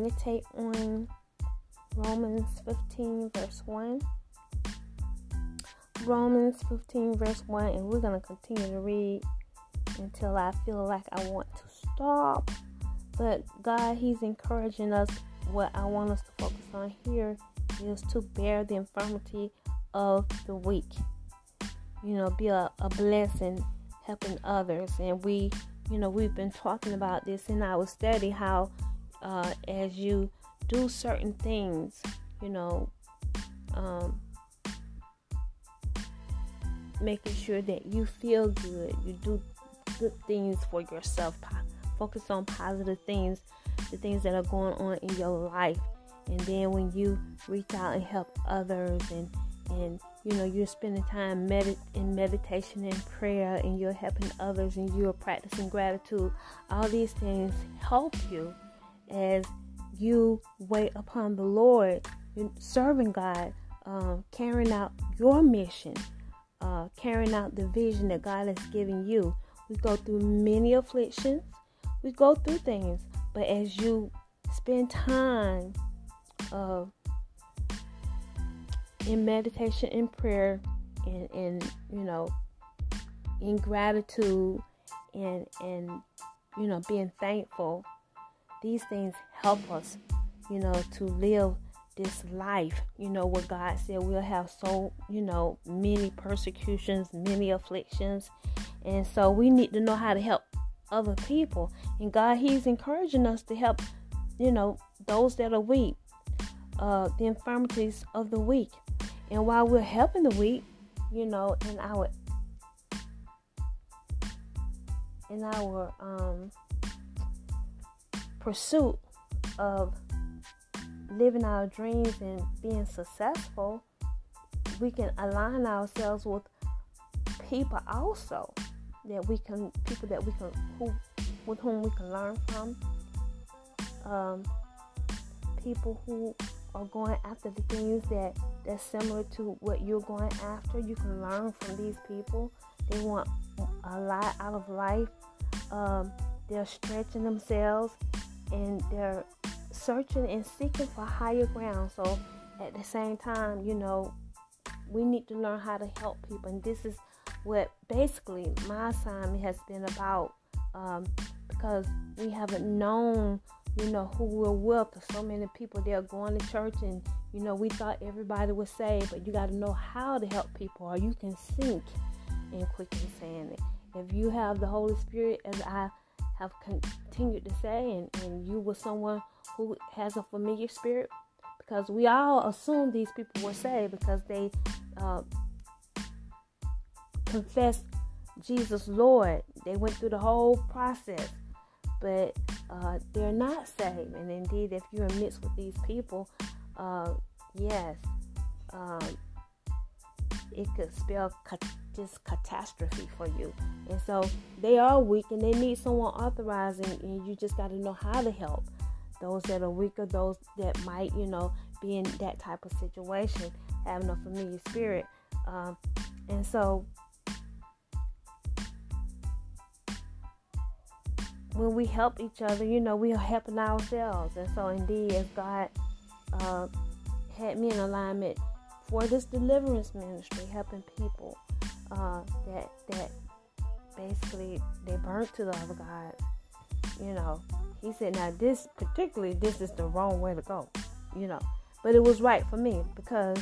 meditate on Romans 15, verse 1. Romans 15, verse 1, and we're going to continue to read until I feel like I want to stop. But God, He's encouraging us. What I want us to focus on here is to bear the infirmity of the weak. You know, be a, a blessing, helping others. And we, you know, we've been talking about this in our study how uh, as you do certain things, you know, um, making sure that you feel good, you do good things for yourself, focus on positive things, the things that are going on in your life. And then when you reach out and help others and and you know you're spending time in meditation and prayer and you're helping others and you're practicing gratitude all these things help you as you wait upon the lord serving god um, carrying out your mission uh, carrying out the vision that god has given you. We go through many afflictions. We go through things. But as you spend time uh, in meditation and prayer and, and you know in gratitude and and you know being thankful these things help us you know to live this life. You know what god said we'll have so you know many persecutions many afflictions. And so we need to know how to help other people. And god he's encouraging us to help you know those that are weak uh the infirmities of the weak. And while we're helping the weak, you know, in our in our um, pursuit of living our dreams and being successful, we can align ourselves with people also that we can people that we can who with whom we can learn from. Um, people who are going after the things that that's similar to what you're going after. You can learn from these people. They want a lot out of life. Um, they're stretching themselves and they're searching and seeking for higher ground. So at the same time, you know, we need to learn how to help people. And this is what basically my assignment has been about um, because we haven't known you know, who we're with. So many people they're going to church and you know, we thought everybody was saved, but you got to know how to help people, or you can sink in quickly saying it. If you have the Holy Spirit, as I have continued to say, and, and you were someone who has a familiar spirit, because we all assume these people were saved because they uh, confessed Jesus Lord. They went through the whole process but uh, they're not saved. And indeed, if you're mixed with these people, uh, yes, um, it could spell just catastrophe for you. And so they are weak and they need someone authorizing, and you just got to know how to help those that are weaker, those that might, you know, be in that type of situation, having a familiar spirit. Um, and so when we help each other, you know, we are helping ourselves. And so, indeed, as God uh, had me in alignment for this deliverance ministry, helping people uh, that that basically they burnt to the other God. You know, He said, now this particularly, this is the wrong way to go. You know, but it was right for me because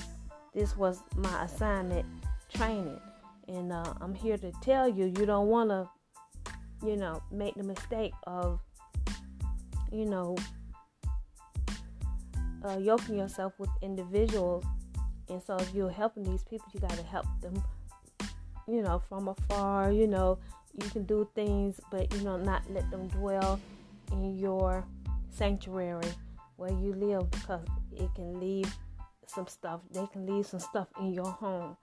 this was my assignment training, and uh, I'm here to tell you, you don't want to you know, make the mistake of, you know, uh, yoking yourself with individuals. And so if you're helping these people, you got to help them, you know, from afar. You know, you can do things, but, you know, not let them dwell in your sanctuary where you live because it can leave some stuff. They can leave some stuff in your home.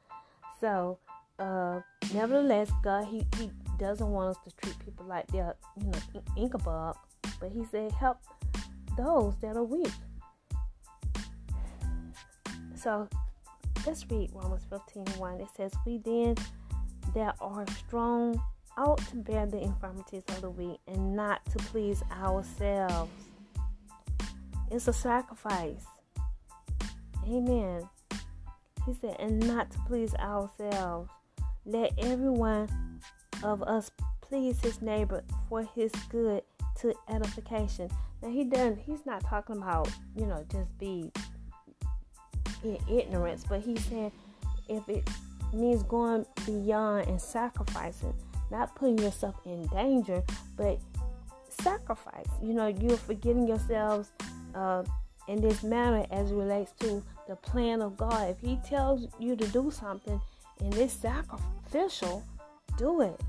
So, uh, nevertheless, God, He, he doesn't want us to treat people like they're, you know, Ichabod, but he said help those that are weak. So let's read Romans 15 1. It says, We then that are strong out to bear the infirmities of the weak and not to please ourselves. It's a sacrifice. Amen. He said, and not to please ourselves. Let everyone of us please his neighbor for his good to edification. Now he doesn't he's not talking about, you know, just be in ignorance, but he's saying if it means going beyond and sacrificing, not putting yourself in danger, but sacrifice. You know, you're forgetting yourselves uh, in this manner as it relates to the plan of God. If He tells you to do something and it's sacrificial, do it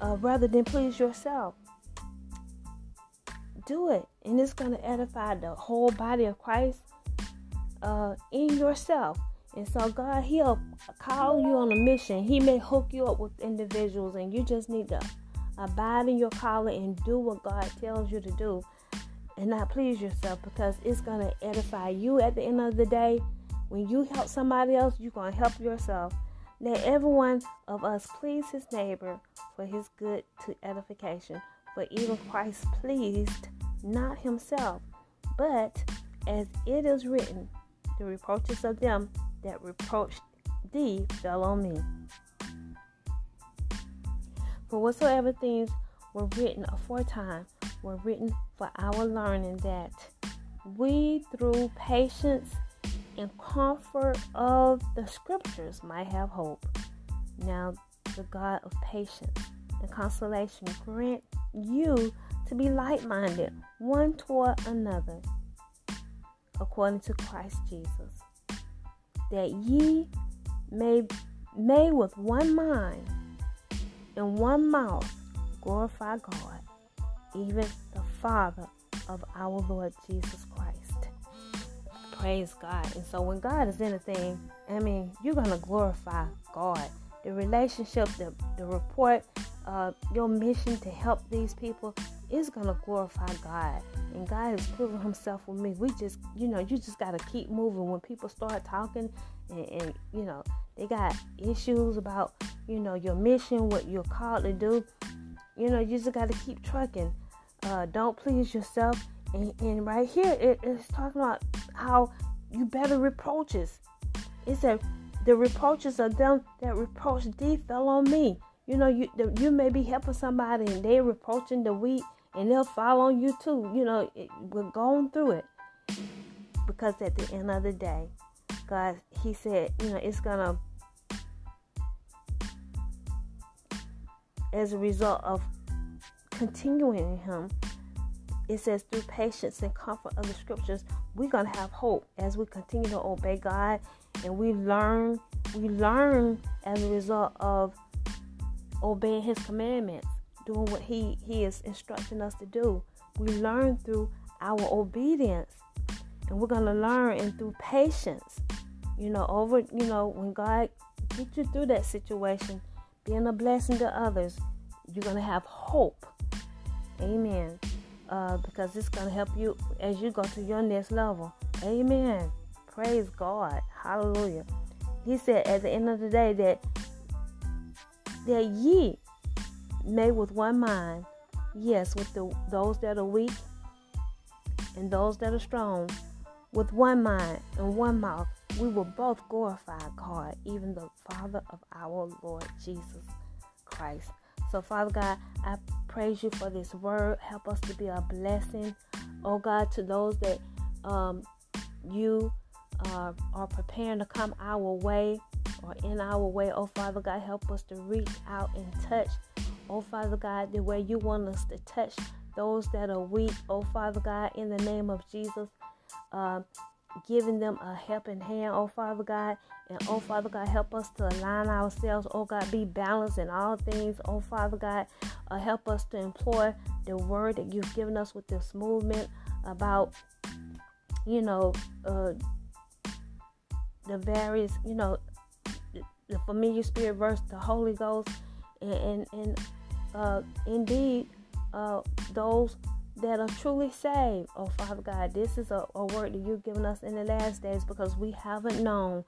uh, rather than please yourself. Do it, and it's going to edify the whole body of Christ uh, in yourself. And so, God, He'll call you on a mission. He may hook you up with individuals, and you just need to abide in your calling and do what God tells you to do and not please yourself because it's to edify you at the end of the day. When you help somebody else, you're to help yourself. Let every one of us please his neighbor for his good to edification. For even Christ pleased not himself, but as it is written, the reproaches of them that reproached thee fell on me. For whatsoever things were written aforetime were written for our learning that we through patience and comfort of the scriptures might have hope. Now the God of patience and consolation grant you to be like minded one toward another, according to Christ Jesus, that ye may, may with one mind and one mouth glorify God, even the Father of our Lord Jesus Christ. Praise God. And so when God is in a thing, I mean, you're going to glorify God. The relationship, the, the report, uh, your mission to help these people is to glorify God. And God has proven himself with me. We just, you know, you just got to keep moving. When people start talking and, and, you know, they got issues about, you know, your mission, what you're called to do, you know, you just got to keep trucking. Uh, don't please yourself. And, and right here, it, it's talking about how you better reproaches. It said, the reproaches of them that reproach thee fell on me. You know, you you may be helping somebody and they're reproaching the weak and they'll fall on you too. You know, it, we're going through it. Because at the end of the day, God, He said, you know, it's to as a result of continuing in Him, it says through patience and comfort of the scriptures, we're gonna have hope as we continue to obey God and we learn we learn as a result of obeying his commandments, doing what he, he is instructing us to do. We learn through our obedience. And we're gonna learn and through patience. You know, over you know, when God gets you through that situation, being a blessing to others, you're going to have hope. Amen. Uh, because it's going to help you as you go to your next level. Amen. Praise God. Hallelujah. He said at the end of the day that that ye may with one mind, yes, with the, those that are weak and those that are strong, with one mind and one mouth, we will both glorify God, even the Father of our Lord Jesus Christ. So, Father God, I praise you for this word. Help us to be a blessing, oh God, to those that um, you uh, are preparing to come our way or in our way. Oh, Father God, help us to reach out and touch. Oh, Father God, the way you want us to touch those that are weak. Oh, Father God, in the name of Jesus. Uh, giving them a helping hand, oh Father God. And oh Father God, help us to align ourselves, oh God, be balanced in all things, oh Father God. Uh, help us to employ the word that you've given us with this movement about, you know, uh, the various, you know, the, familiar spirit verse, the Holy Ghost, and, and, and uh, indeed, uh, those that are truly saved. Oh, Father God, this is a, a word that you've given us in the last days because we haven't known.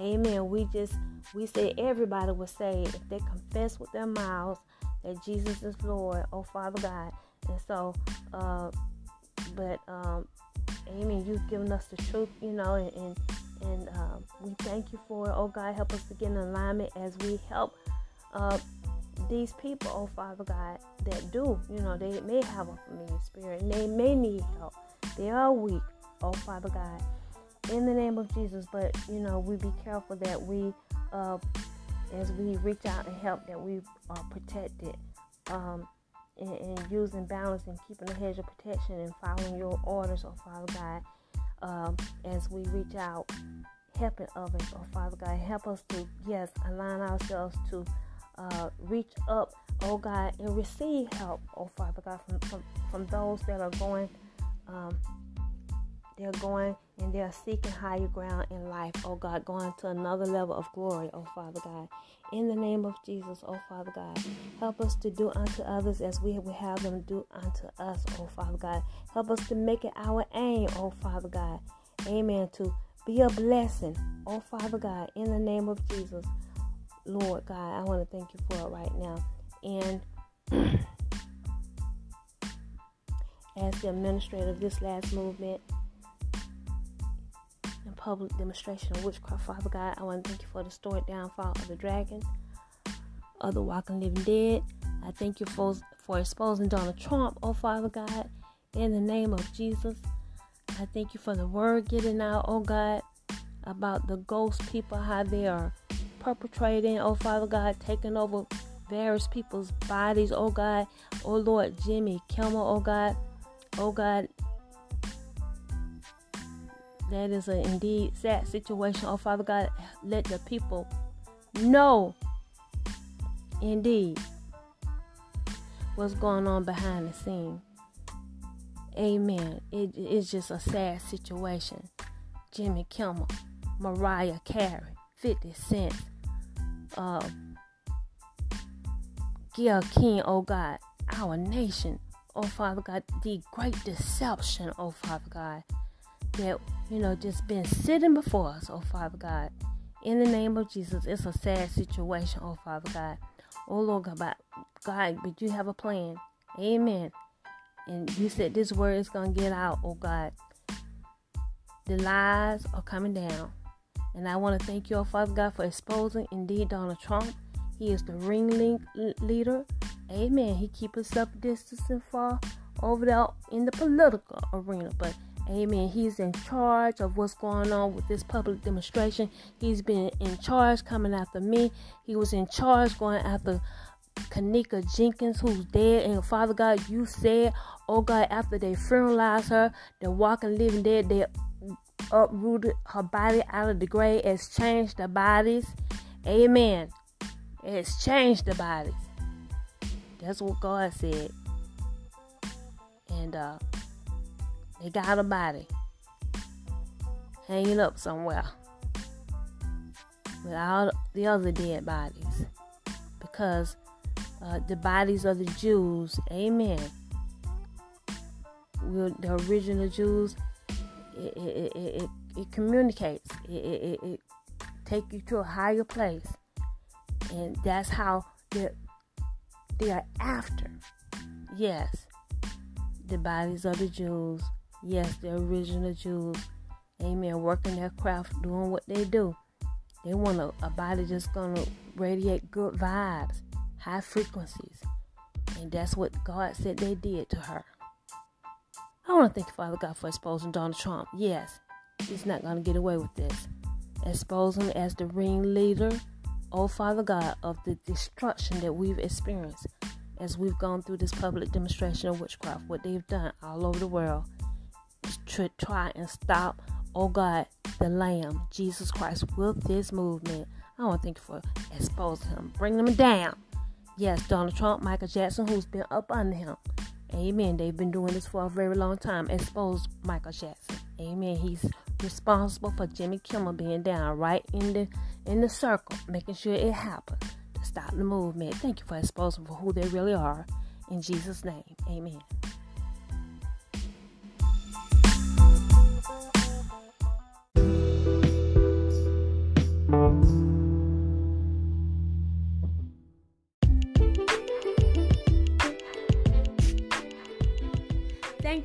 Amen. We just, we say everybody was saved if they confess with their mouths that Jesus is Lord. Oh, Father God. And so, uh, but um, Amen. You've given us the truth, you know, and and, and um, we thank you for it. Oh God, help us to get in alignment as we help uh, these people, oh Father God, that do, you know, they may have a familiar spirit and they may need help. They are weak, oh Father God. In the name of Jesus, but you know, we be careful that we, uh, as we reach out and help, that we are protected. Um, and, and using balance and keeping a hedge of protection and following your orders, oh Father God, um, as we reach out, helping others, oh Father God, help us to, yes, align ourselves to uh, reach up, oh God, and receive help, oh Father God, from, from, from those that are going, um, they're going and they're seeking higher ground in life, oh God, going to another level of glory, oh Father God. In the name of Jesus, oh Father God, help us to do unto others as we would have them do unto us, oh Father God. Help us to make it our aim, oh Father God. Amen. To be a blessing, oh Father God, in the name of Jesus. Lord God, I want to thank you for it right now. And as the administrator of this last movement and public demonstration of witchcraft, Father God, I want to thank you for the story downfall of the dragon, of the walking living dead. I thank you for, for exposing Donald Trump, oh Father God, in the name of Jesus. I thank you for the word getting out, oh God, about the ghost people, how they are perpetrating, oh Father God, taking over various people's bodies, oh God, oh Lord, Jimmy Kimmel, oh God, oh God. That is an indeed sad situation. Oh Father God, let the people know indeed what's going on behind the scene. Amen. It, it's just a sad situation. Jimmy Kimmel, Mariah Carey, 50 Cent, uh, Gayle King, oh God, our nation, oh Father God, the great deception, oh Father God, that, you know, just been sitting before us, oh Father God. In the name of Jesus, it's a sad situation, oh Father God. Oh Lord God, God, but you have a plan. Amen. And you said this word is going to get out, oh God. The lies are coming down. And I want to thank you, oh Father God, for exposing indeed Donald Trump. He is the ring leader. Amen. He keeps himself distance and far over there in the political arena. But Amen. He's in charge of what's going on with this public demonstration. He's been in charge coming after me. He was in charge going after Kanika Jenkins, who's dead. And Father God, you said, oh God, after they funeralized her, the walking living dead, they uprooted her body out of the grave, It's changed the bodies. Amen. It's changed the bodies. That's what God said. And uh they got a body hanging up somewhere with all the other dead bodies. Because uh, the bodies of the Jews, amen. were The original Jews, it, it, it, it communicates. It, it, it, take you to a higher place, and that's how they they are after. Yes, the bodies of the Jews. Yes, the original Jews. Amen. Working their craft, doing what they do. They want a, a body just gonna radiate good vibes, high frequencies, and that's what God said they did to her. I want to thank Father God for exposing Donald Trump. Yes, He's not going to get away with this. Exposing as the ringleader, oh Father God, of the destruction that we've experienced as we've gone through this public demonstration of witchcraft, what they've done all over the world to try and stop, oh God, the Lamb, Jesus Christ, with this movement. I want to thank you for exposing him, bringing him down. Yes, Donald Trump, Michael Jackson, who's been up under him. Amen. They've been doing this for a very long time. Expose Michael Jackson. Amen. He's responsible for Jimmy Kimmel being down right in the in the circle, making sure it happened to stop the movement. Thank you for exposing for who they really are. In Jesus' name, Amen.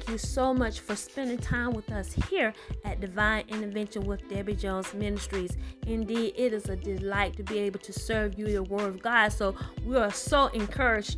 You so much for spending time with us here at Divine Intervention with Debbie Jones Ministries. Indeed, it is a delight to be able to serve you the Word of God. So we are so encouraged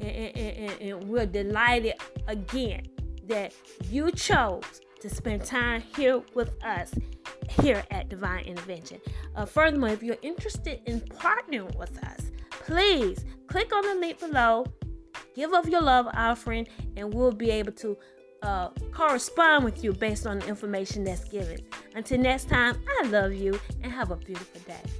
and, and, and, and we're delighted again that you chose to spend time here with us here at Divine Intervention. Uh, furthermore, if you're interested in partnering with us, please click on the link below, give of your love offering, and we'll be able to uh, correspond with you based on the information that's given. Until next time, I love you and have a beautiful day.